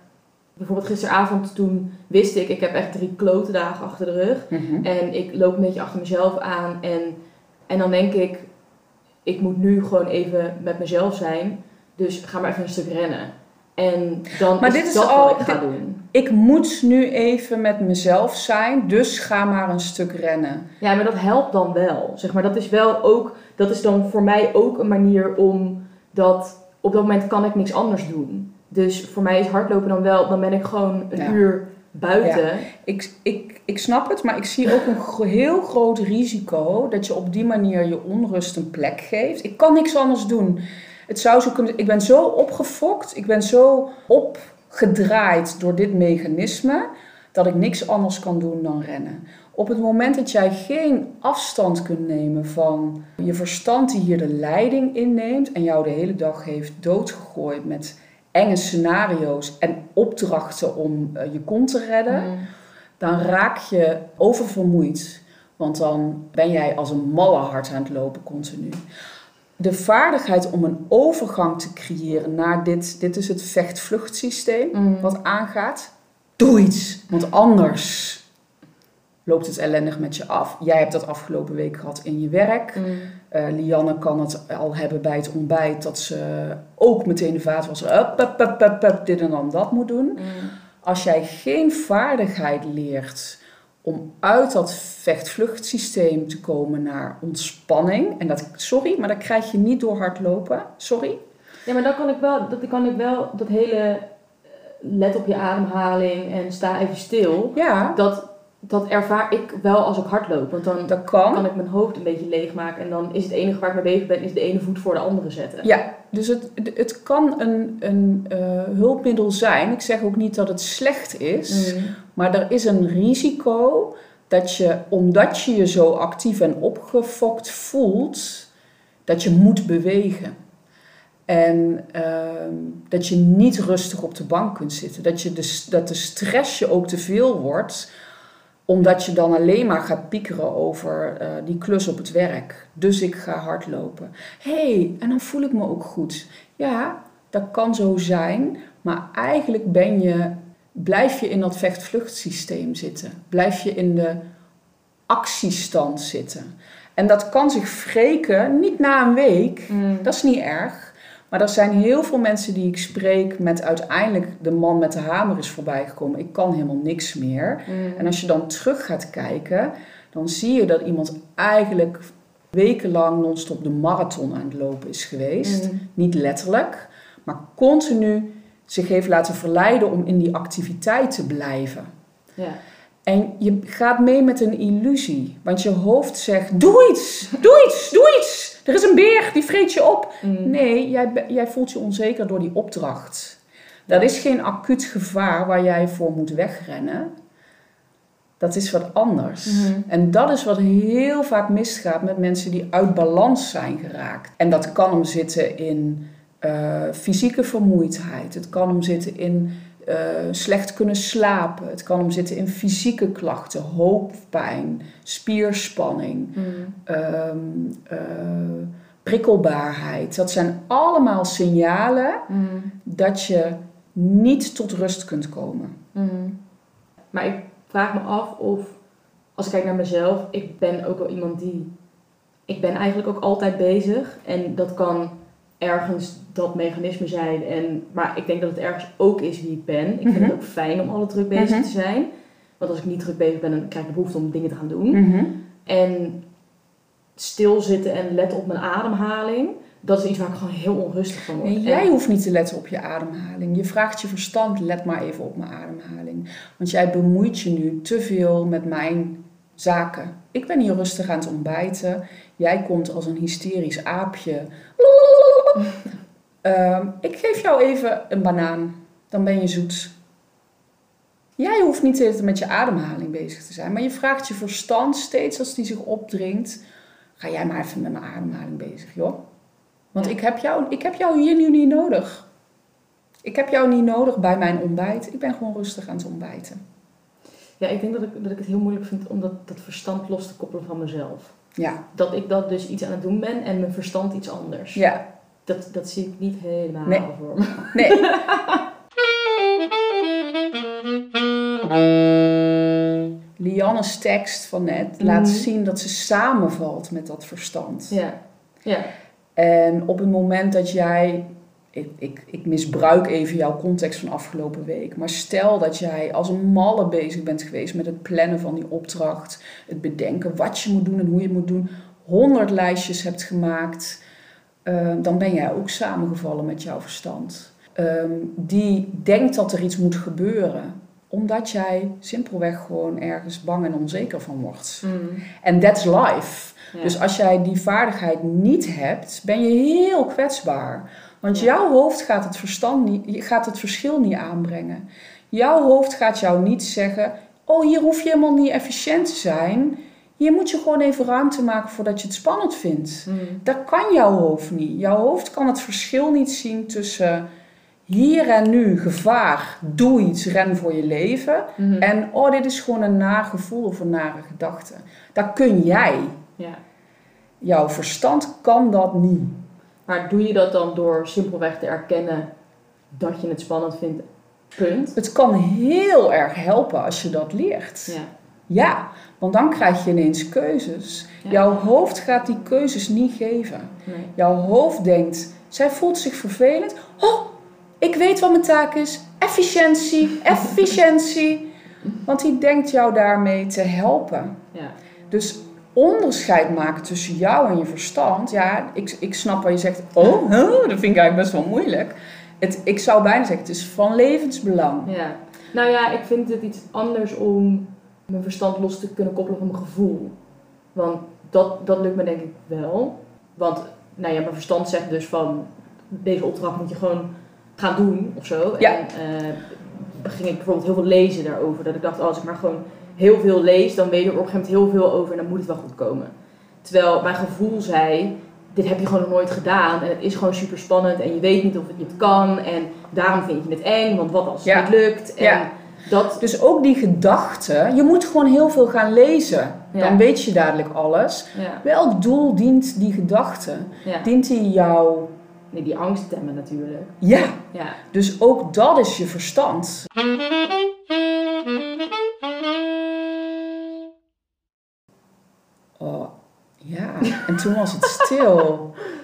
bijvoorbeeld gisteravond toen wist ik, ik heb echt drie klote dagen achter de rug. Mhm. En ik loop een beetje achter mezelf aan en, en dan denk ik, ik moet nu gewoon even met mezelf zijn, dus ga maar even een stuk rennen. En dan Maar is dit is dat al- wat ik ga dit- doen. Ik moet nu even met mezelf zijn, dus ga maar een stuk rennen. Ja, maar dat helpt dan wel. Zeg maar, dat is wel ook, dat is dan voor mij ook een manier om dat, op dat moment kan ik niks anders doen. Dus voor mij is hardlopen dan wel, dan ben ik gewoon een Ja. uur buiten. Ik, ik, ik snap het, maar ik zie ook een gro- heel groot risico dat je op die manier je onrust een plek geeft. Ik kan niks anders doen. Het zou zo kunnen. Ik ben zo opgefokt, ik ben zo opgedraaid door dit mechanisme dat ik niks anders kan doen dan rennen. Op het moment dat jij geen afstand kunt nemen van je verstand die hier de leiding inneemt en jou de hele dag heeft doodgegooid met enge scenario's en opdrachten om eh, je kont te redden, Mm. dan raak je oververmoeid. Want dan ben jij als een malle hard aan het lopen continu. De vaardigheid om een overgang te creëren naar dit, dit is het vecht-vluchtsysteem Mm. wat aangaat. Doe iets, want anders loopt het ellendig met je af. Jij hebt dat afgelopen week gehad in je werk. Mm. Eh, Lianne kan het al hebben bij het ontbijt dat ze ook meteen de up, up, up, up, dit en dan dat moet doen. Mm. Als jij geen vaardigheid leert om uit dat vecht-vluchtsysteem te komen naar ontspanning, en dat, sorry, maar dat krijg je niet door hardlopen, sorry. Ja, maar dan kan ik wel, dat kan ik wel, dat hele eh, let op je ademhaling en sta even stil. Ja, Dat, dat ervaar ik wel als ik hardloop. Want dan Dat kan. kan ik mijn hoofd een beetje leegmaken. En dan is het enige waar ik mee bezig ben, is de ene voet voor de andere zetten. Ja, dus het, het kan een, een eh, hulpmiddel zijn. Ik zeg ook niet dat het slecht is. Mm. Maar er is een risico dat je, omdat je je zo actief en opgefokt voelt, dat je moet bewegen. En ehm, dat je niet rustig op de bank kunt zitten. Dat, je de, dat de stress je ook te veel wordt, omdat je dan alleen maar gaat piekeren over eh, die klus op het werk. Dus ik ga hardlopen. Hé, hey, en dan voel ik me ook goed. Ja, dat kan zo zijn, maar eigenlijk ben je blijf je in dat vecht-vluchtsysteem zitten. Blijf je in de actiestand zitten. En dat kan zich wreken, niet na een week, Mm. dat is niet erg. Maar er zijn heel veel mensen die ik spreek met uiteindelijk de man met de hamer is voorbijgekomen. Ik kan helemaal niks meer. Mm. En als je dan terug gaat kijken, dan zie je dat iemand eigenlijk wekenlang non-stop de marathon aan het lopen is geweest. Mm. Niet letterlijk, maar continu zich heeft laten verleiden om in die activiteit te blijven. Ja. En je gaat mee met een illusie, want je hoofd zegt: Doe iets, doe iets, doe iets. Er is een beer, die vreet je op. Mm. Nee, jij, jij voelt je onzeker door die opdracht. Dat is geen acuut gevaar waar jij voor moet wegrennen. Dat is wat anders. Mhm. En dat is wat heel vaak misgaat met mensen die uit balans zijn geraakt. En dat kan hem zitten in eh, fysieke vermoeidheid. Het kan hem zitten in eh, slecht kunnen slapen. Het kan hem zitten in fysieke klachten, hoofdpijn, spierspanning, Mm. ehm, eh, prikkelbaarheid. Dat zijn allemaal signalen Mm. dat je niet tot rust kunt komen. Mm. Maar ik vraag me af of, als ik kijk naar mezelf, ik ben ook wel iemand die. Ik ben eigenlijk ook altijd bezig. En dat kan ergens dat mechanisme zijn. En, maar ik denk dat het ergens ook is wie ik ben. Ik vind Mhm. het ook fijn om altijd druk bezig Mhm. te zijn. Want als ik niet druk bezig ben, dan krijg ik de behoefte om dingen te gaan doen. En stilzitten en letten op mijn ademhaling, dat is iets waar ik gewoon heel onrustig van word. En- jij hoeft niet te letten op je ademhaling. Je vraagt je verstand, let maar even op mijn ademhaling. Want jij bemoeit je nu te veel met mijn zaken. Ik ben hier rustig aan het ontbijten. Jij komt als een hysterisch aapje. Ehm, ik geef jou even een banaan. Dan ben je zoet. Jij hoeft niet met je ademhaling bezig te zijn. Maar je vraagt je verstand steeds als die zich opdringt. Ga jij maar even met mijn ademhaling bezig, joh. Want Ja. ik, heb jou, ik heb jou hier nu niet nodig. Ik heb jou niet nodig bij mijn ontbijt. Ik ben gewoon rustig aan het ontbijten. Ja, ik denk dat ik, dat ik het heel moeilijk vind om dat, dat verstand los te koppelen van mezelf. Ja, Dat ik dat dus iets aan het doen ben en mijn verstand iets anders. ja. Dat, dat zie ik niet helemaal Nee. voor me. Nee. Lianne's tekst van net laat Mhm. zien dat ze samenvalt met dat verstand. Ja. Ja. En op het moment dat jij, ik, ik, ik misbruik even jouw context van afgelopen week, maar stel dat jij als een malle bezig bent geweest met het plannen van die opdracht, het bedenken wat je moet doen en hoe je het moet doen, honderd lijstjes hebt gemaakt, eh, dan ben jij ook samengevallen met jouw verstand. Ehm, die denkt dat er iets moet gebeuren, omdat jij simpelweg gewoon ergens bang en onzeker van wordt. Mm. En that's life. Ja. Dus als jij die vaardigheid niet hebt, ben je heel kwetsbaar. Want Ja. jouw hoofd gaat het, verstand niet, gaat het verschil niet aanbrengen. Jouw hoofd gaat jou niet zeggen: Oh, hier hoef je helemaal niet efficiënt te zijn. Hier moet je gewoon even ruimte maken voordat je het spannend vindt. Mm. Dat kan jouw hoofd niet. Jouw hoofd kan het verschil niet zien tussen hier en nu gevaar, doe iets, ren voor je leven. Mhm. En oh, dit is gewoon een naar gevoel of een nare gedachte. Dat kun jij. Ja. Jouw verstand kan dat niet. Maar doe je dat dan door simpelweg te erkennen dat je het spannend vindt? Punt. Het kan heel erg helpen als je dat leert. Ja. Ja, want dan krijg je ineens keuzes. Ja. Jouw hoofd gaat die keuzes niet geven. Nee. Jouw hoofd denkt, zij voelt zich vervelend. Oh, ik weet wat mijn taak is. Efficiëntie, efficiëntie. Want die denkt jou daarmee te helpen. Ja. Dus onderscheid maken tussen jou en je verstand. Ja, ik, ik snap wat je zegt. Oh, huh, dat vind ik eigenlijk best wel moeilijk. Het, ik zou bijna zeggen, het is van levensbelang. Ja. Nou ja, ik vind het iets anders om mijn verstand los te kunnen koppelen van mijn gevoel. Want dat, dat lukt me denk ik wel. Want nou ja, mijn verstand zegt dus van deze opdracht moet je gewoon gaan doen of zo. Ja. En uh, ging ik bijvoorbeeld heel veel lezen daarover. Dat ik dacht, als ik maar gewoon heel veel lees, dan weet je er op een gegeven moment heel veel over en dan moet het wel goed komen. Terwijl mijn gevoel zei, dit heb je gewoon nog nooit gedaan en het is gewoon super spannend en je weet niet of het, je het kan en daarom vind je het eng, want wat als het Ja. niet lukt. En Ja. Dat, Dus ook die gedachte, je moet gewoon heel veel gaan lezen. Ja. Dan weet je dadelijk alles. ja, Welk doel dient die gedachte? ja. Dient die jou... Nee, die angst temmen natuurlijk. Ja, Ja. dus ook dat is je verstand. Oh, ja. En toen was het stil.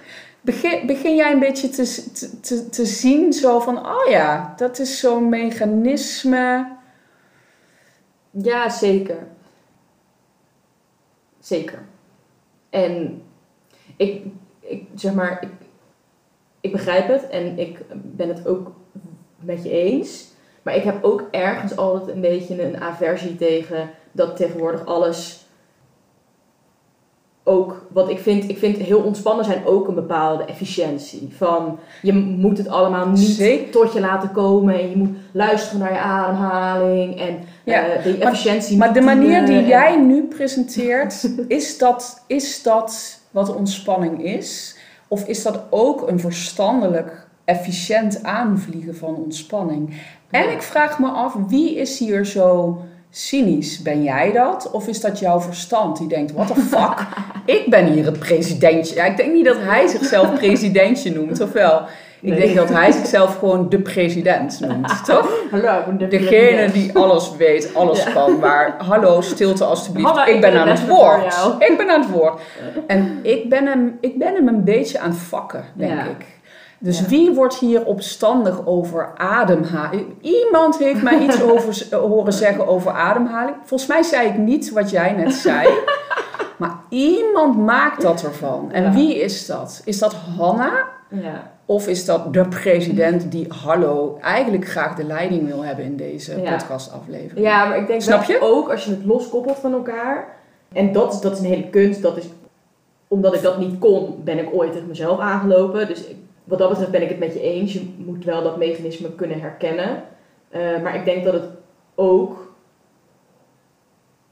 Begin, begin jij een beetje te, te, te, zien zo van, oh ja, dat is zo'n mechanisme. Ja, zeker. Zeker. En ik, ik zeg maar, ik, ik begrijp het en ik ben het ook met je eens. Maar ik heb ook ergens altijd een beetje een aversie tegen dat tegenwoordig alles ook, wat ik vind, ik vind heel ontspannen zijn ook een bepaalde efficiëntie. Van je moet het allemaal niet Zeker. tot je laten komen en je moet luisteren naar je ademhaling en Ja, eh, maar- efficiëntie. Maar de niet manier die en- jij nu presenteert, is dat, is dat wat ontspanning is? Of is dat ook een verstandelijk, efficiënt aanvliegen van ontspanning? En Ja. ik vraag me af, wie is hier zo cynisch? Ben jij dat? Of is dat jouw verstand die denkt, what the fuck? ik ben hier het presidentje. Ja, ik denk niet dat hij zichzelf presidentje noemt, of wel? Ik Nee. denk dat hij zichzelf gewoon de president noemt, toch? Hallo, ben de Degene die alles weet, alles Ja. kan. Maar hallo, stilte alstublieft. Hallo, ik ik ben ben aan het woord. Ik ben aan het woord. En ik ben hem, ik ben hem een beetje aan het vakken, denk Ja. ik. Dus Ja. wie wordt hier opstandig over ademhaling? Iemand heeft mij iets over, horen zeggen over ademhaling. Volgens mij zei ik niet wat jij net zei. Maar iemand maakt dat ervan. En Ja. wie is dat? Is dat Hanna? Ja, Of is dat de president die, hallo, eigenlijk graag de leiding wil hebben in deze podcastaflevering? ja, maar ik denk Snap dat je? ook als je het loskoppelt van elkaar. En dat is, dat is een hele kunst. Dat is, omdat ik dat niet kon, ben ik ooit tegen mezelf aangelopen. Dus ik- wat dat betreft ben ik het met je eens. Je moet wel dat mechanisme kunnen herkennen. Eh, maar ik denk dat het ook...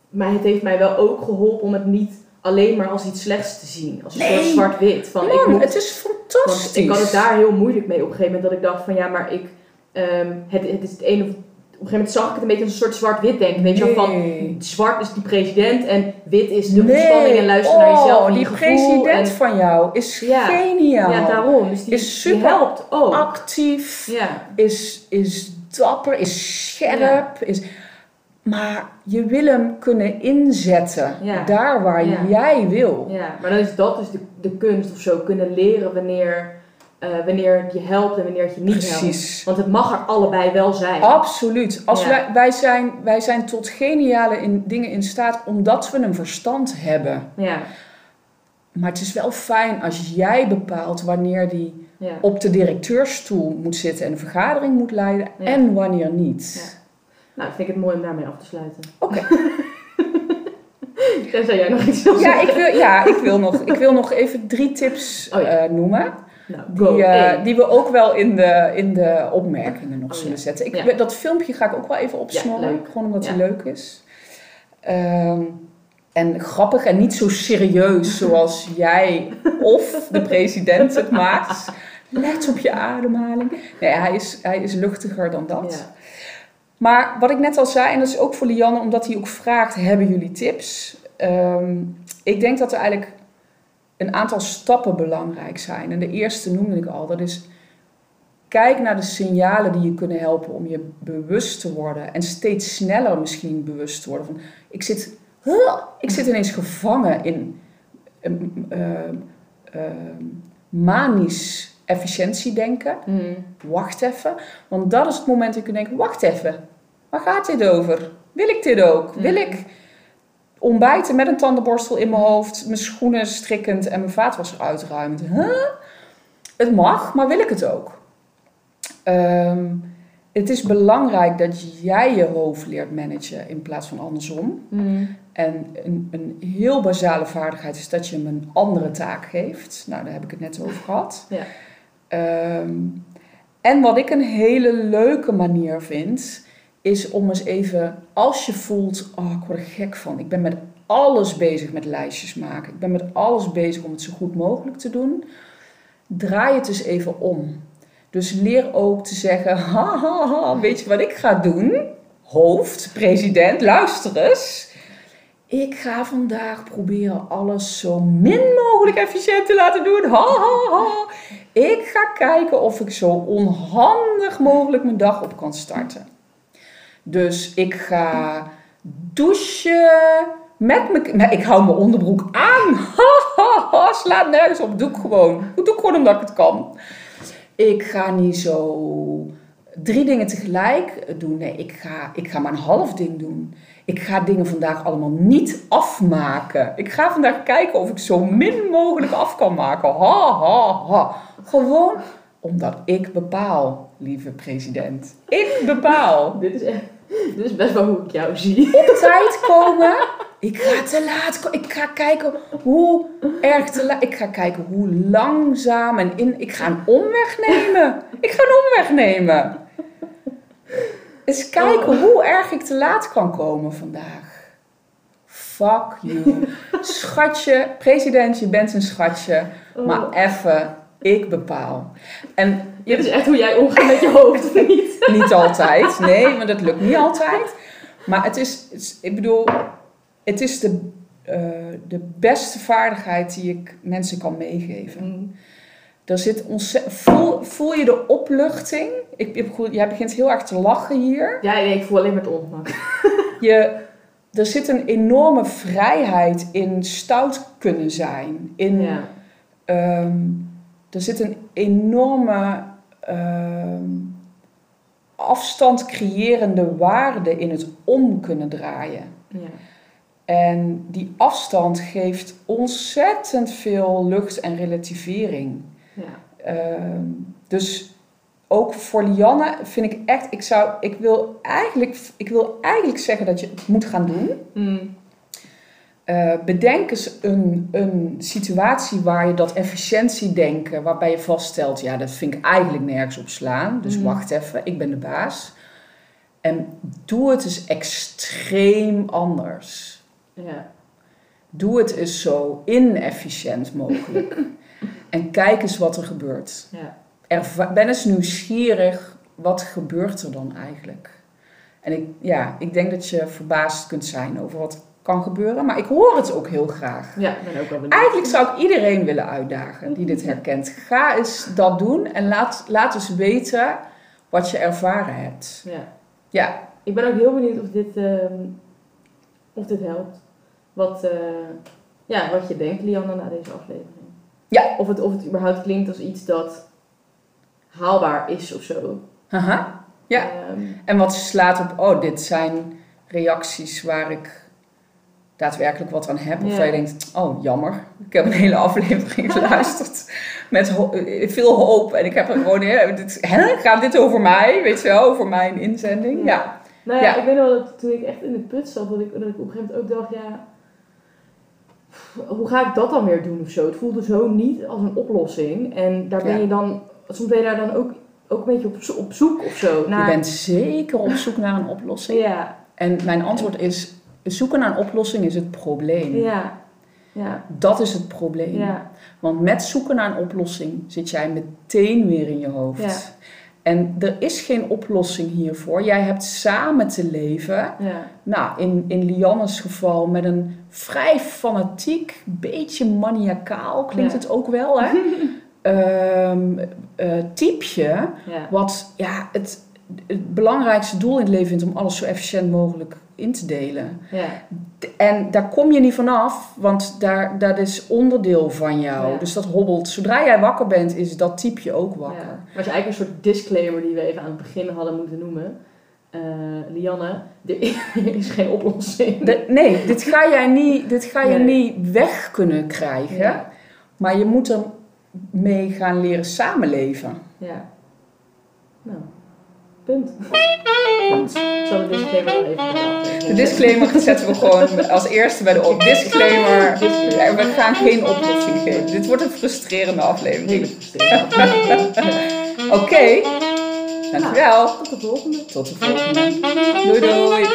Maar het heeft mij wel ook geholpen om het niet alleen maar als iets slechts te zien. Als een Nee. soort zwart-wit. Van, ik moet- het is fantastisch. ik had het daar heel moeilijk mee op een gegeven moment. Dat ik dacht van ja, maar ik... ehm, het, het is het ene... Op een gegeven moment zag ik het een beetje als een soort zwart-wit denken. Weet je van zwart is die president en wit is de Nee. ontspanning en luisteren naar jezelf Oh, en die je president en- van jou is Ja. geniaal. ja, daarom. Dus die, Is die super helpt ook. Actief, Ja, is, is dapper, is scherp. Is... Maar je wil hem kunnen inzetten daar waar jij wil. ja, maar dan is dat dus de, de kunst of zo. Kunnen leren wanneer, eh, wanneer het je helpt en wanneer het je niet helpt. Precies. Want het mag er allebei wel zijn. Absoluut. Als Ja. wij, wij, zijn, wij zijn tot geniale in, dingen in staat omdat we een verstand hebben. Ja, Maar het is wel fijn als jij bepaalt wanneer die ja. op de directeurstoel moet zitten en een vergadering moet leiden Ja. en wanneer niet. Nou, vind ik het mooi om daarmee af te sluiten. Oké. Tenzij jij nog iets wil Ja, zeggen. ik wil, ja ik, wil nog, ik wil nog even drie tips Oh ja. eh, noemen. Nou. Die, eh, die we ook wel in de, in de opmerkingen nog Oh, zullen ja. zetten. Ik, Ja. Dat filmpje ga ik ook wel even opsnorren. Gewoon omdat hij leuk is. Ehm, en grappig en niet zo serieus zoals jij of de president het maakt. Let op je ademhaling. Nee, hij is, hij is luchtiger dan dat. Maar wat ik net al zei, en dat is ook voor Lianne, omdat hij ook vraagt: hebben jullie tips? Ehm, ik denk dat er eigenlijk een aantal stappen belangrijk zijn. En de eerste noemde ik al, dat is kijk naar de signalen die je kunnen helpen om je bewust te worden. En steeds sneller misschien bewust te worden. Van, ik, zit, ik zit ineens gevangen in um, um, manisch efficiëntiedenken. Mm. Wacht even. Want dat is het moment dat je kunt denken, wacht even. Waar gaat dit over? Wil ik dit ook? Wil ik ontbijten met een tandenborstel in mijn hoofd, mijn schoenen strikkend en mijn vaatwasser uitruimend? Huh? Het mag, maar wil ik het ook? Ehm, het is belangrijk dat jij je hoofd leert managen in plaats van andersom. Mm. En een, een heel basale vaardigheid is dat je hem een andere taak geeft. Nou, daar heb ik het net over gehad. Ja. Ehm, en wat ik een hele leuke manier vind, is om eens even, als je voelt, oh, ik word er gek van. Ik ben met alles bezig met lijstjes maken. Ik ben met alles bezig om het zo goed mogelijk te doen. Draai het eens even om. Dus leer ook te zeggen, ha, ha, ha, weet je wat ik ga doen? Hoofd, president, luister eens. Ik ga vandaag proberen alles zo min mogelijk efficiënt te laten doen. Ha, ha, ha. Ik ga kijken of ik zo onhandig mogelijk mijn dag op kan starten. Dus ik ga douchen met mijn... Nee, ik hou mijn onderbroek aan. Slaat nergens op. Doe ik gewoon. Doe ik gewoon omdat ik het kan. Ik ga niet zo drie dingen tegelijk doen. Nee, ik ga, ik ga maar een half ding doen. Ik ga dingen vandaag allemaal niet afmaken. Ik ga vandaag kijken of ik zo min mogelijk af kan maken. Ha, ha, ha. Gewoon omdat ik bepaal, lieve president. Ik bepaal. Dit is echt... Dit is best wel hoe ik jou zie. Op tijd komen. Ik ga te laat komen. Ik ga kijken hoe erg te laat. Ik ga kijken hoe langzaam en in. Ik ga een omweg nemen. Ik ga een omweg nemen. Eens kijken hoe erg ik te laat kan komen vandaag. Fuck you. Schatje, president, je bent een schatje. Maar even, ik bepaal. En Dit is echt hoe jij omgaat met je hoofd, of niet? niet altijd, nee, maar dat lukt niet altijd. Maar het is, het is- ik bedoel, het is de, eh, de beste vaardigheid die ik mensen kan meegeven. Mm. Er zit voel, voel je de opluchting? Ik, jij begint heel erg te lachen hier. Ja, nee, ik voel alleen maar het ongemak. Je, er zit een enorme vrijheid in stout kunnen zijn. In, Ja. Ehm, er zit een enorme ehm, afstand creërende waarde in het om kunnen draaien. Ja. En die afstand geeft ontzettend veel lucht en relativering. Ja. Ehm, dus ook voor Lianne vind ik echt, ik, zou, ik, wil eigenlijk, ik wil eigenlijk zeggen dat je het moet gaan doen. Mm. Eh, bedenk eens een, een situatie waar je dat efficiëntiedenken, waarbij je vaststelt, ja, dat vind ik eigenlijk nergens op slaan. Dus Mhm. wacht even, ik ben de baas. En doe het eens extreem anders. Ja. Doe het eens zo inefficiënt mogelijk. en kijk eens wat er gebeurt. Ja. Erva- ben eens nieuwsgierig, wat gebeurt er dan eigenlijk? En ik, ja, ik denk dat je verbaasd kunt zijn over wat kan gebeuren, maar ik hoor het ook heel graag. Ja, ben ook wel benieuwd. Eigenlijk zou ik iedereen willen uitdagen die dit herkent. Ga eens dat doen en laat, laat eens weten wat je ervaren hebt. Ja. Ja, Ik ben ook heel benieuwd of dit, ehm, of dit helpt. Wat, eh, ja, wat je denkt, Lianne, na deze aflevering. Ja. Of het, of het überhaupt klinkt als iets dat haalbaar is of zo. haha. Ja. Ehm, En wat slaat op, oh, dit zijn reacties waar ik daadwerkelijk wat aan heb. Of Ja. je denkt, oh, jammer. Ik heb een hele aflevering geluisterd met ho- veel hoop. En ik heb er gewoon, hè, dit, hè, gaat dit over mij? Weet je wel, over mijn inzending? Ja. Nou ja, Ja. ik weet wel dat toen ik echt in de put zat, dat ik, dat ik op een gegeven moment ook dacht, ja, hoe ga ik dat dan weer doen of zo? Het voelde zo niet als een oplossing. En daar ben je dan, soms ben je daar dan ook, ook een beetje op, zo- op zoek of zo. Je Naar, bent zeker op zoek naar een oplossing. Ja, En mijn antwoord is, zoeken naar een oplossing is het probleem. ja, ja, Dat is het probleem. ja, Want met zoeken naar een oplossing zit jij meteen weer in je hoofd. Ja. En er is geen oplossing hiervoor. Jij hebt samen te leven. ja. Nou, in, in Lianne's geval met een vrij fanatiek, beetje maniacaal klinkt Ja. het ook wel, hè? Eh, typeje, wat ja, het, het belangrijkste doel in het leven vindt om alles zo efficiënt mogelijk in te delen. ja. En daar kom je niet vanaf, want daar, dat is onderdeel van jou. Ja. Dus dat hobbelt. Zodra jij wakker bent, is dat typeje ook wakker. Ja. Maar het is eigenlijk een soort disclaimer die we even aan het begin hadden moeten noemen. Eh, Lianne, er is, geen oplossing. De- nee, dit ga, jij niet, dit ga je niet weg kunnen krijgen. Maar je moet er mee gaan leren samenleven. Ja. Nou, Punt. Punt. Ik zal de disclaimer wel even bij De disclaimer zetten we gewoon als eerste bij de op. Disclaimer. Disclaimer. We gaan geen oplossing geven. Dit wordt een frustrerende aflevering. Oké. Dankjewel. Tot de volgende. Tot de volgende. Doei doei.